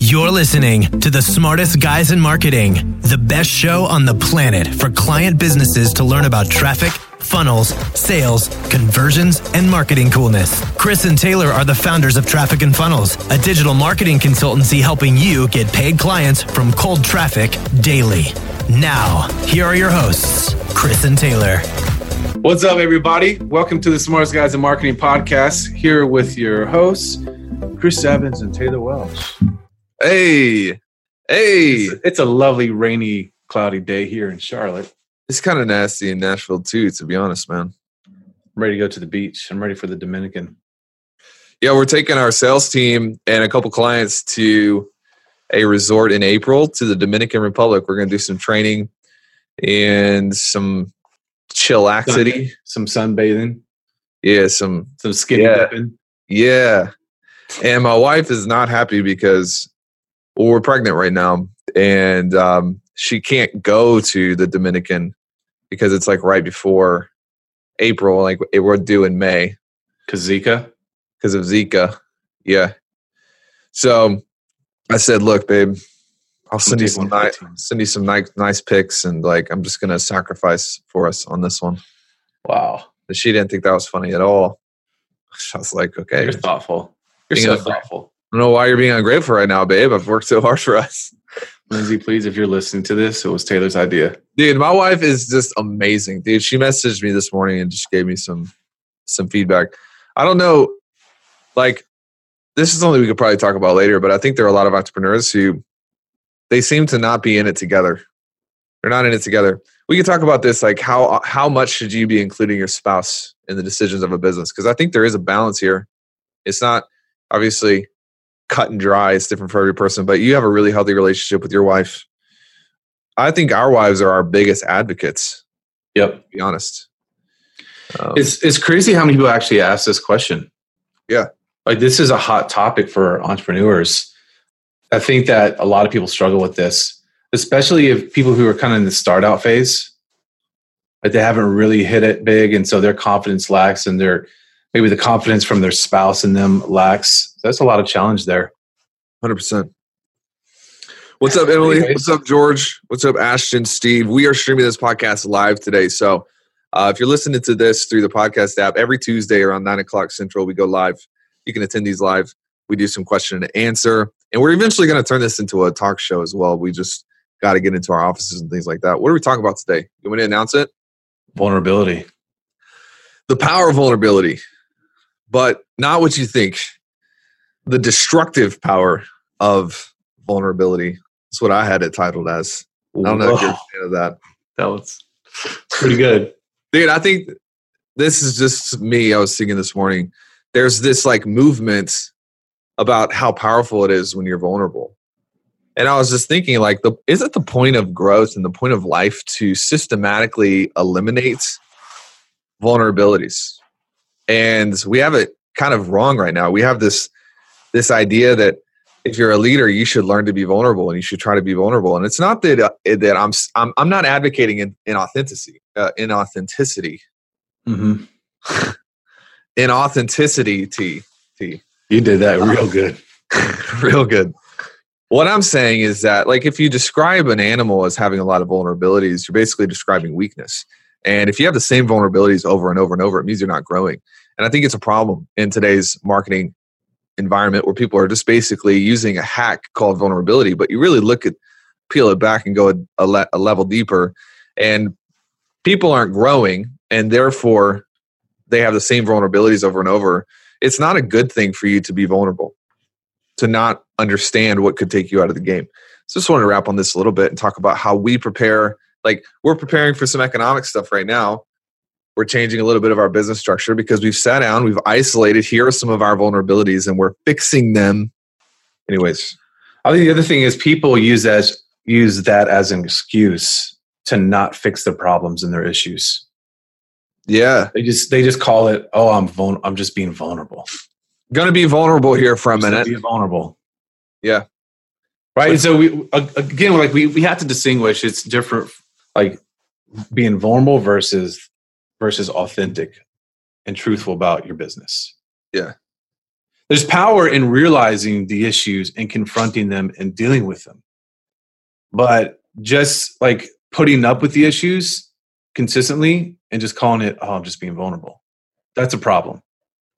You're listening to the smartest guys in marketing, the best show on the planet for client businesses to learn about traffic, funnels, sales, conversions, and marketing coolness. Chris and Taylor are the founders of Traffic and Funnels, a digital marketing consultancy helping you get paid clients from cold traffic daily. Now, here are your hosts, Chris and Taylor. What's up, everybody? Welcome to the Smartest Guys in Marketing podcast. Here with your hosts, Chris Evans and Taylor Welch. Hey, hey. It's, it's a lovely, rainy, cloudy day here in Charlotte. It's kind of nasty in Nashville too, to be honest, man. I'm ready to go to the beach. I'm ready for the Dominican. Yeah, we're taking our sales team and a couple clients to a resort in April to the Dominican Republic. We're going to do some training and some chillaxity. Some sunbathing, Yeah, some some skinny Yeah. dipping. yeah. And my wife is not happy because well, we're pregnant right now, and um, she can't go to the Dominican because it's like right before April. Like it, we're due in May. Because Zika? because of Zika. Yeah. So I said, look, babe, I'll send you some nice, for the team. send you some nice, nice pics, and like I'm just gonna sacrifice for us on this one. Wow. But she didn't think that was funny at all. I was like, okay, You're thoughtful. You're so thoughtful. I don't know why you're being ungrateful right now, babe. I've worked so hard for us. Lindsay, please, if you're listening to this, it was Taylor's idea. Dude, my wife is just amazing. Dude, she messaged me this morning and just gave me some some feedback. I don't know, like this is something we could probably talk about later, but I think there are a lot of entrepreneurs who they seem to not be in it together. They're not in it together. We could talk about this, like how how much should you be including your spouse in the decisions of a business? Because I think there is a balance here. It's not obviously cut and dry. It's different for every person, but you have a really healthy relationship with your wife. I think our wives are our biggest advocates. Yep. To be honest, um, It's it's crazy how many people actually ask this question. Yeah. Like this is a hot topic for entrepreneurs. I think that a lot of people struggle with this, especially if people who are kind of in the start out phase. Like they haven't really hit it big and so their confidence lacks and their maybe the confidence from their spouse in them lacks. That's a lot of challenge there. Hundred percent. What's up, Emily? Anyways. What's up, George? What's up, Ashton? Steve? We are streaming this podcast live today. So, uh, if you're listening to this through the podcast app, every Tuesday around nine o'clock Central, we go live. You can attend these live. We do some question and answer, and we're eventually going to turn this into a talk show as well. We just got to get into our offices and things like that. What are we talking about today? You want me to announce it? Vulnerability. the power of vulnerability, but not what you think. The destructive power of vulnerability. That's what I had it titled as. I don't know if you're a fan of that. that was pretty good. Dude, I think this is just me. I was thinking this morning. There's this like movement about how powerful it is when you're vulnerable. And I was just thinking, like, the is it the point of growth and the point of life to systematically eliminate vulnerabilities? And we have it kind of wrong right now. We have this this idea that if you're a leader, you should learn to be vulnerable and you should try to be vulnerable. And it's not that uh, that I'm I'm, I'm not advocating in, in authenticity, uh, in authenticity, hmm in authenticity. T T. You did that real good. real good. What I'm saying is that, like, if you describe an animal as having a lot of vulnerabilities, you're basically describing weakness. And if you have the same vulnerabilities over and over and over, it means you're not growing. And I think it's a problem in today's marketing environment where people are just basically using a hack called vulnerability. But you really look at, peel it back and go a, a, le- a level deeper, and people aren't growing, and therefore they have the same vulnerabilities over and over. It's not a good thing for you to be vulnerable to not understand what could take you out of the game. So just wanted to wrap on this a little bit and talk about how we prepare. Like we're preparing for some economic stuff right now. We're changing a little bit of our business structure because we've sat down, we've isolated. Here are some of our vulnerabilities, and we're fixing them. Anyways, I think the other thing is people use as use that as an excuse to not fix their problems and their issues. yeah, They just they just call it, oh, I'm vul- I'm just being vulnerable. gonna be vulnerable here for a Just minute. Be vulnerable. Yeah. Right. so we again like we we have to distinguish. It's different. Like being vulnerable versus versus authentic and truthful about your business. Yeah. there's power in realizing the issues and confronting them and dealing with them. But just like putting up with the issues consistently and just calling it, oh, I'm just being vulnerable. That's a problem.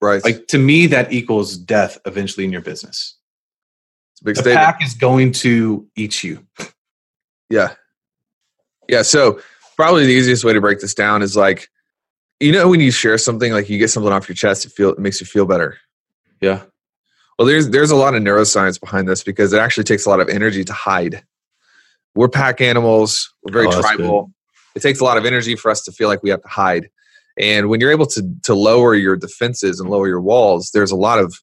Right. Like to me, that equals death eventually in your business. It's a big The statement. pack is going to eat you. Yeah. Yeah. So probably the easiest way to break this down is like, you know, when you share something, like you get something off your chest, it feel it makes you feel better. Yeah. Well, there's there's a lot of neuroscience behind this because it actually takes a lot of energy to hide. We're pack animals. We're very Oh, tribal. It takes a lot of energy for us to feel like we have to hide. And when you're able to to lower your defenses and lower your walls, there's a lot of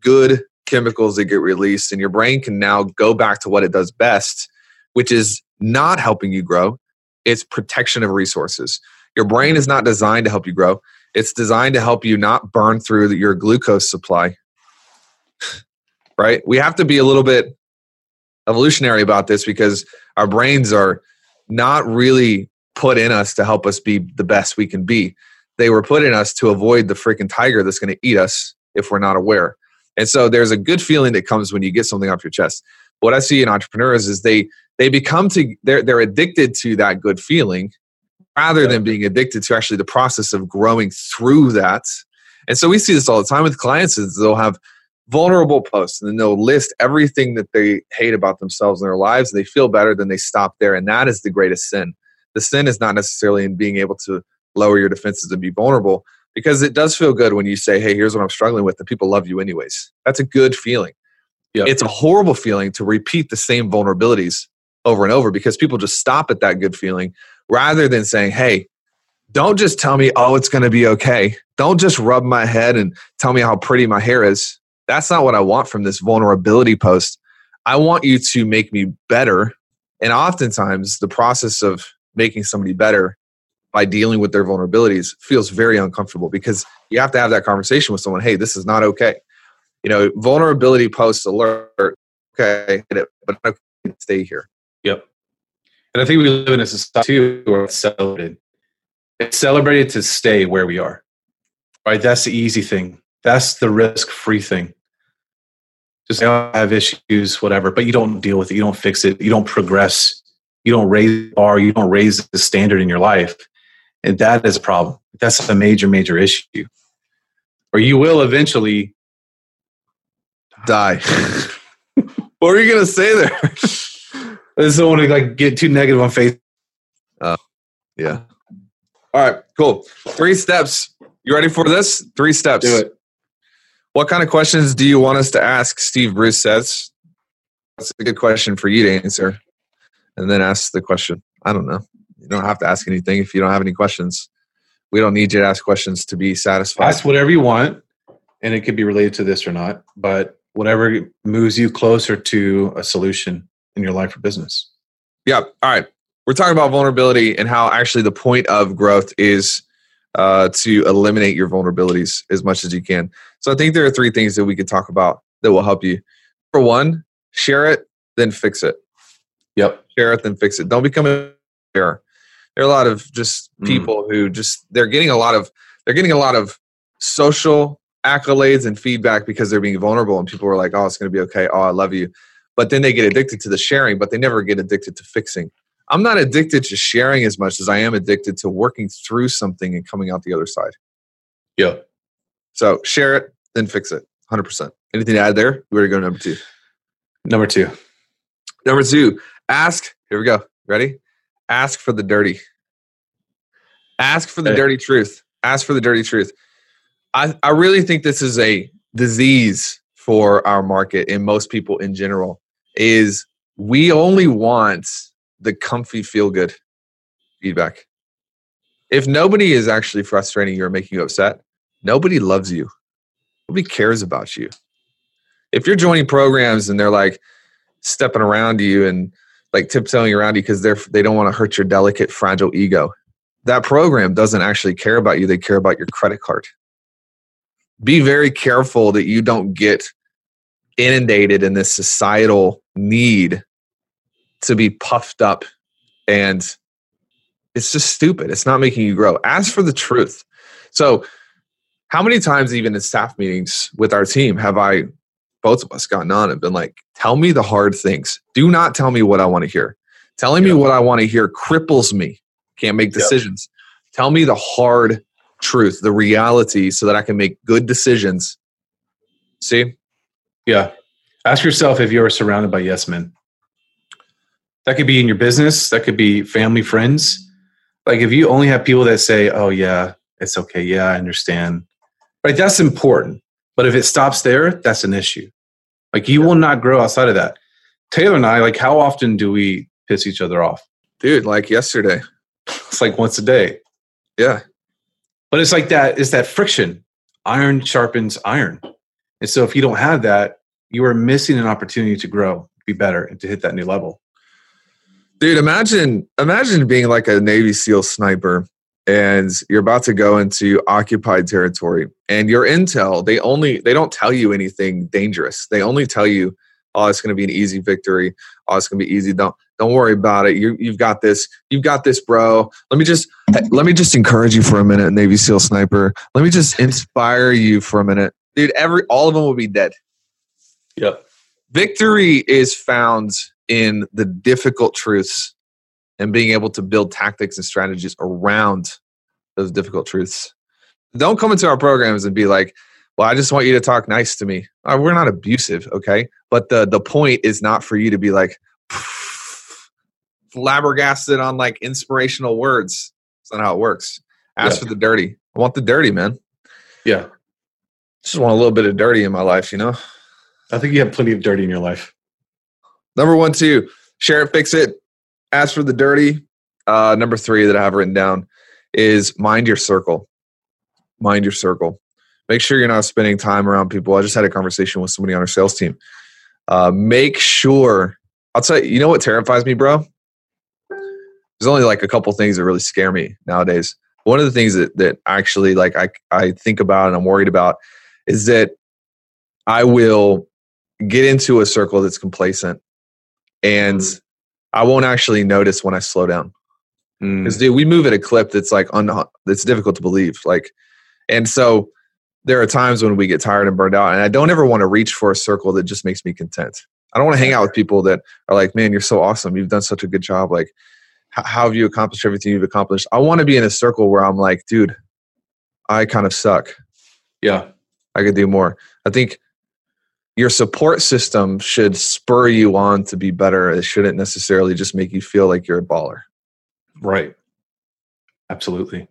good chemicals that get released, and your brain can now go back to what it does best, which is not helping you grow. It's protection of resources. Your brain is not designed to help you grow. It's designed to help you not burn through your glucose supply. right? We have to be a little bit evolutionary about this because our brains are not really put in us to help us be the best we can be. They were put in us to avoid the freaking tiger that's going to eat us if we're not aware. And so there's a good feeling that comes when you get something off your chest. What I see in entrepreneurs is they they become to they're they're addicted to that good feeling rather than being addicted to actually the process of growing through that. And so we see this all the time with clients is they'll have vulnerable posts and then they'll list everything that they hate about themselves in their lives and they feel better then they stop there and that is the greatest sin. The sin is not necessarily in being able to lower your defenses and be vulnerable because it does feel good when you say, "Hey, here's what I'm struggling with," and people love you anyways. That's a good feeling. Yep. It's a horrible feeling to repeat the same vulnerabilities over and over because people just stop at that good feeling rather than saying, "Hey, don't just tell me, oh, it's going to be okay. Don't just rub my head and tell me how pretty my hair is. That's not what I want from this vulnerability post. I want you to make me better. And oftentimes, the process of making somebody better by dealing with their vulnerabilities feels very uncomfortable because you have to have that conversation with someone. Hey, this is not okay. You know, vulnerability post alert. Okay, but stay here. Yep. And I think we live in a society too where it's celebrated. It's celebrated to stay where we are. Right? That's the easy thing. That's the risk free thing. Just say, oh, I have issues, whatever, but you don't deal with it. You don't fix it. You don't progress. You don't raise the bar. You don't raise the standard in your life. And that is a problem. That's a major, major issue. Or you will eventually Die. what were you going to say there? I just don't want to like get too negative on Facebook. Oh, yeah. All right, cool. Three steps. You ready for this? Three steps. Do it. What kind of questions do you want us to ask? Steve Bruce says. That's a good question for you to answer. And then ask the question. I don't know. You don't have to ask anything if you don't have any questions. We don't need you to ask questions to be satisfied. ask whatever you want and it could be related to this or not but whatever moves you closer to a solution in your life or business Yeah. All right. We're talking about vulnerability and how actually the point of growth is uh, to eliminate your vulnerabilities as much as you can. So I think there are three things that we could talk about that will help you. For one, share it, then fix it. yep Share it, then fix it. Don't become a share. There are a lot of just Mm. people who just they're getting a lot of they're getting a lot of social accolades and feedback because they're being vulnerable and people are like, oh, it's going to be okay. Oh, I love you. But then they get addicted to the sharing, but they never get addicted to fixing. I'm not addicted to sharing as much as I am addicted to working through something and coming out the other side. Yeah. So share it, then fix it. 100%. Anything to add there? We're going to go number two. number two Number two, ask. Here we go. Ready? Ask for the dirty. Ask for the Okay. dirty truth. Ask for the dirty truth. I, I really think this is a disease for our market and most people in general is we only want the comfy feel good feedback. If nobody is actually frustrating you or making you upset, nobody loves you. Nobody cares about you. If you're joining programs and they're like stepping around you and like tiptoeing around you because they're they don't want to hurt your delicate, fragile ego, that program doesn't actually care about you. They care about your credit card. Be very careful that you don't get inundated in this societal need to be puffed up and it's just stupid. It's not making you grow. Ask for the truth. So, how many times even in staff meetings with our team have I both of us gotten on and been like, tell me the hard things. Do not tell me what I want to hear. Telling yep. me what I want to hear cripples me. Can't make decisions. Yep. Tell me the hard truth, the reality, so that I can make good decisions. See? Yeah. Ask yourself if you are surrounded by yes men. That could be in your business, that could be family, friends. Like if you only have people that say, oh, yeah, it's okay. Yeah, I understand. Right? That's important. But if it stops there, that's an issue. Like you will not grow outside of that. Taylor and I, like, how often do we piss each other off? Dude, like yesterday. it's like once a day. Yeah. But it's like that, it's that friction. Iron sharpens iron. And so if you don't have that, you are missing an opportunity to grow, be better, and to hit that new level. Dude, imagine imagine being like a Navy SEAL sniper and you're about to go into occupied territory and your intel they only they don't tell you anything dangerous. They only tell you oh it's going to be an easy victory. Oh it's going to be easy. Don't don't worry about it. You, you've got this you've got this bro. Let me just let me just encourage you for a minute navy seal sniper. Let me just inspire you for a minute dude every all of them will be dead yep victory is found in the difficult truths and being able to build tactics and strategies around those difficult truths. Don't come into our programs and be like, well, I just want you to talk nice to me. Uh, we're not abusive, okay? But the the point is not for you to be like flabbergasted on like inspirational words. That's not how it works. Ask yeah. for the dirty. I want the dirty, man. Yeah. Just want a little bit of dirty in my life, you know? I think you have plenty of dirty in your life. Number one, two, share it, fix it. As for the dirty, uh, number three that I have written down is mind your circle. Mind your circle. Make sure you're not spending time around people. I just had a conversation with somebody on our sales team. Uh, make sure, I'll tell you, you know what terrifies me, bro? There's only like a couple things that really scare me nowadays. One of the things that, that actually like I, I think about and I'm worried about is that I will get into a circle that's complacent and mm. I won't actually notice when I slow down. Because mm. dude, we move at a clip that's like un- that's difficult to believe. Like, and so there are times when we get tired and burned out, and I don't ever want to reach for a circle that just makes me content. I don't want to hang out with people that are like, "Man, you're so awesome. You've done such a good job. Like, how have you accomplished everything you've accomplished?" I want to be in a circle where I'm like, "Dude, I kind of suck. Yeah, I could do more." I think your support system should spur you on to be better. It shouldn't necessarily just make you feel like you're a baller. Right. Absolutely.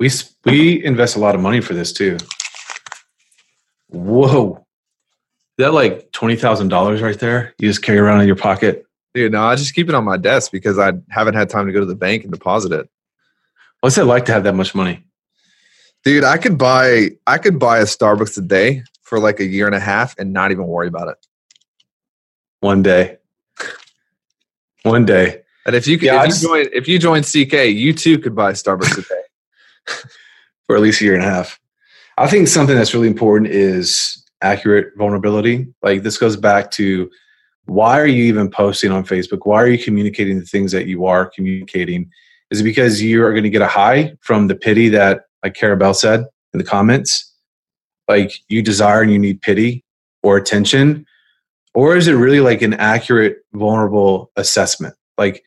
We we invest a lot of money for this too. Whoa. Is that like twenty thousand dollars right there? You just carry around in your pocket? Dude, no, I just keep it on my desk because I haven't had time to go to the bank and deposit it. What's it like to have that much money? Dude, I could buy I could buy a Starbucks a day for like a year and a half and not even worry about it. One day. One day. And if you could, yeah, if, just, you join, if you join CK, you too could buy Starbucks a day for at least a year and a half. I think something that's really important is accurate vulnerability. Like this goes back to why are you even posting on Facebook? Why are you communicating the things that you are communicating? Is it because you are going to get a high from the pity that, like Carabelle said in the comments? like you desire and you need pity or attention or is it really like an accurate vulnerable assessment? Like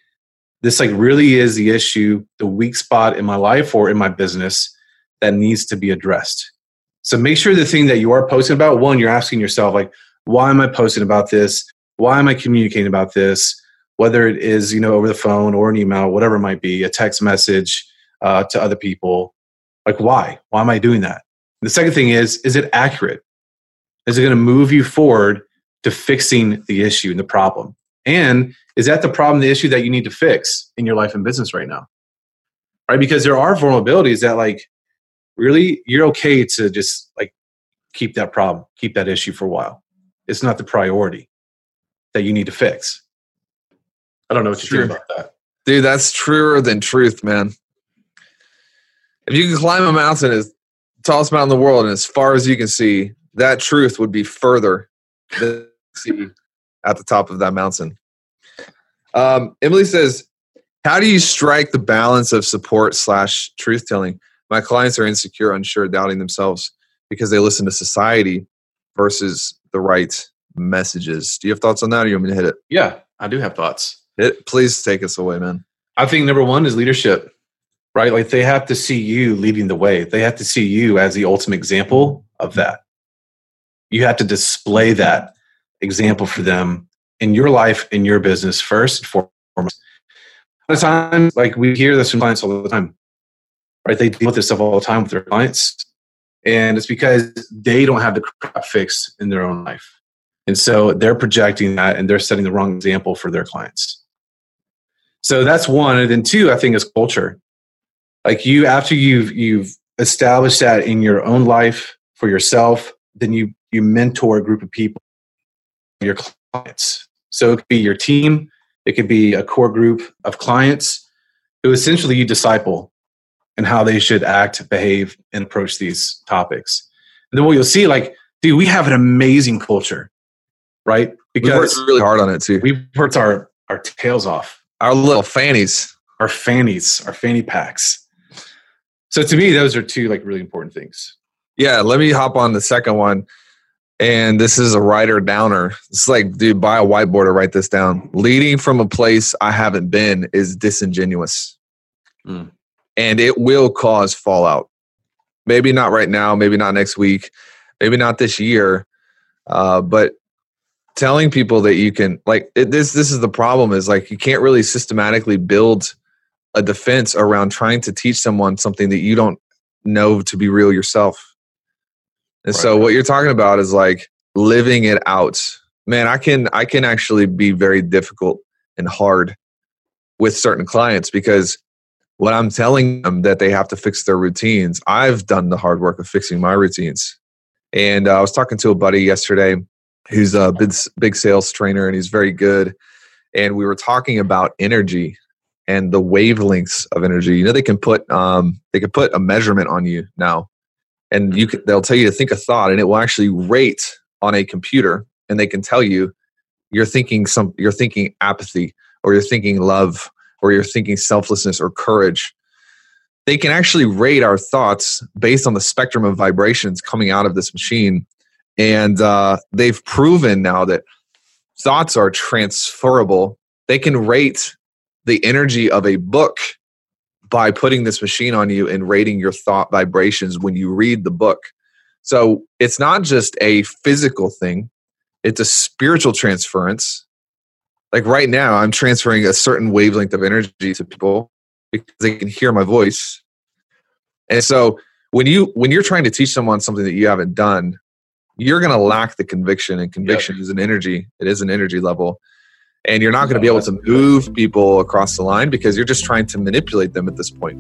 this like really is the issue the weak spot in my life or in my business that needs to be addressed. So make sure the thing that you are posting about one you're asking yourself like why am i posting about this? Why am i communicating about this? Whether it is you know over the phone or an email whatever it might be a text message uh, to other people like why why am i doing that the second thing is, is it accurate? Is it going to move you forward to fixing the issue and the problem? And is that the problem, the issue that you need to fix in your life and business right now? Right? Because there are vulnerabilities that like really you're okay to just like keep that problem, keep that issue for a while. It's not the priority that you need to fix. I don't know what you think about that. Dude, that's truer than truth, man. If you can climb a mountain as tallest mountain in the world, and as far as you can see, that truth would be further than see at the top of that mountain. Um, Emily says, "How do you strike the balance of support slash truth telling?" My clients are insecure, unsure, doubting themselves because they listen to society versus the right messages. Do you have thoughts on that or you want me to hit it? Yeah, I do have thoughts. Hit, please take us away, man. I think number one is leadership, right? Like they have to see you leading the way. They have to see you as the ultimate example of that. You have to display that example for them in your life, in your business first and foremost. A lot of times, like we hear this from clients all the time, right? They deal with this stuff all the time with their clients. And it's because they don't have the crap fixed in their own life. And so they're projecting that and they're setting the wrong example for their clients. So that's one. And then two, I think is culture. Like you, after you've you've established that in your own life for yourself, then you you mentor a group of people, your clients. So it could be your team, it could be a core group of clients who essentially you disciple and how they should act, behave, and approach these topics. And then what you'll see, like, dude, we have an amazing culture, right? Because we worked really hard on it too. We worked our our tails off. Our little fannies. Our fannies, our fanny packs. So to me, those are two like really important things. Yeah, let me hop on the second one. And this is a writer downer. It's like, dude, buy a whiteboard to write this down. Leading from a place I haven't been is disingenuous. Mm and it will cause fallout. Maybe not right now, maybe not next week, maybe not this year, uh, but telling people that you can like it, this. This is the problem: is like you can't really systematically build a defense around trying to teach someone something that you don't know to be real yourself. And right. so, what you're talking about is like living it out. Man, I can I can actually be very difficult and hard with certain clients because when I'm telling them that they have to fix their routines, I've done the hard work of fixing my routines. And uh, I was talking to a buddy yesterday who's a big, big sales trainer and he's very good. And we were talking about energy and the wavelengths of energy. You know, they can put um, they can put a measurement on you now, and you can, they'll tell you to think a thought, and it will actually rate on a computer, and they can tell you you're thinking some you're thinking apathy or you're thinking love or you're thinking selflessness or courage, they can actually rate our thoughts based on the spectrum of vibrations coming out of this machine. And uh, they've proven now that thoughts are transferable. They can rate the energy of a book by putting this machine on you and rating your thought vibrations when you read the book. So it's not just a physical thing, it's a spiritual transference like right now i'm transferring a certain wavelength of energy to people because they can hear my voice and so when you when you're trying to teach someone something that you haven't done you're going to lack the conviction and conviction yep. is an energy it is an energy level and you're not going to be able to move people across the line because you're just trying to manipulate them at this point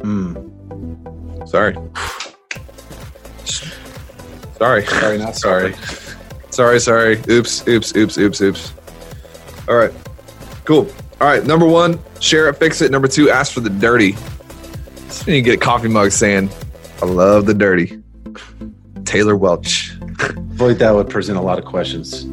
mm. sorry sorry sorry not sorry sorry sorry oops oops oops oops oops all right. Cool. All right. Number one, share it, fix it. Number two, ask for the dirty. You get a coffee mug saying, I love the dirty. Taylor Welch. I feel like that would present a lot of questions.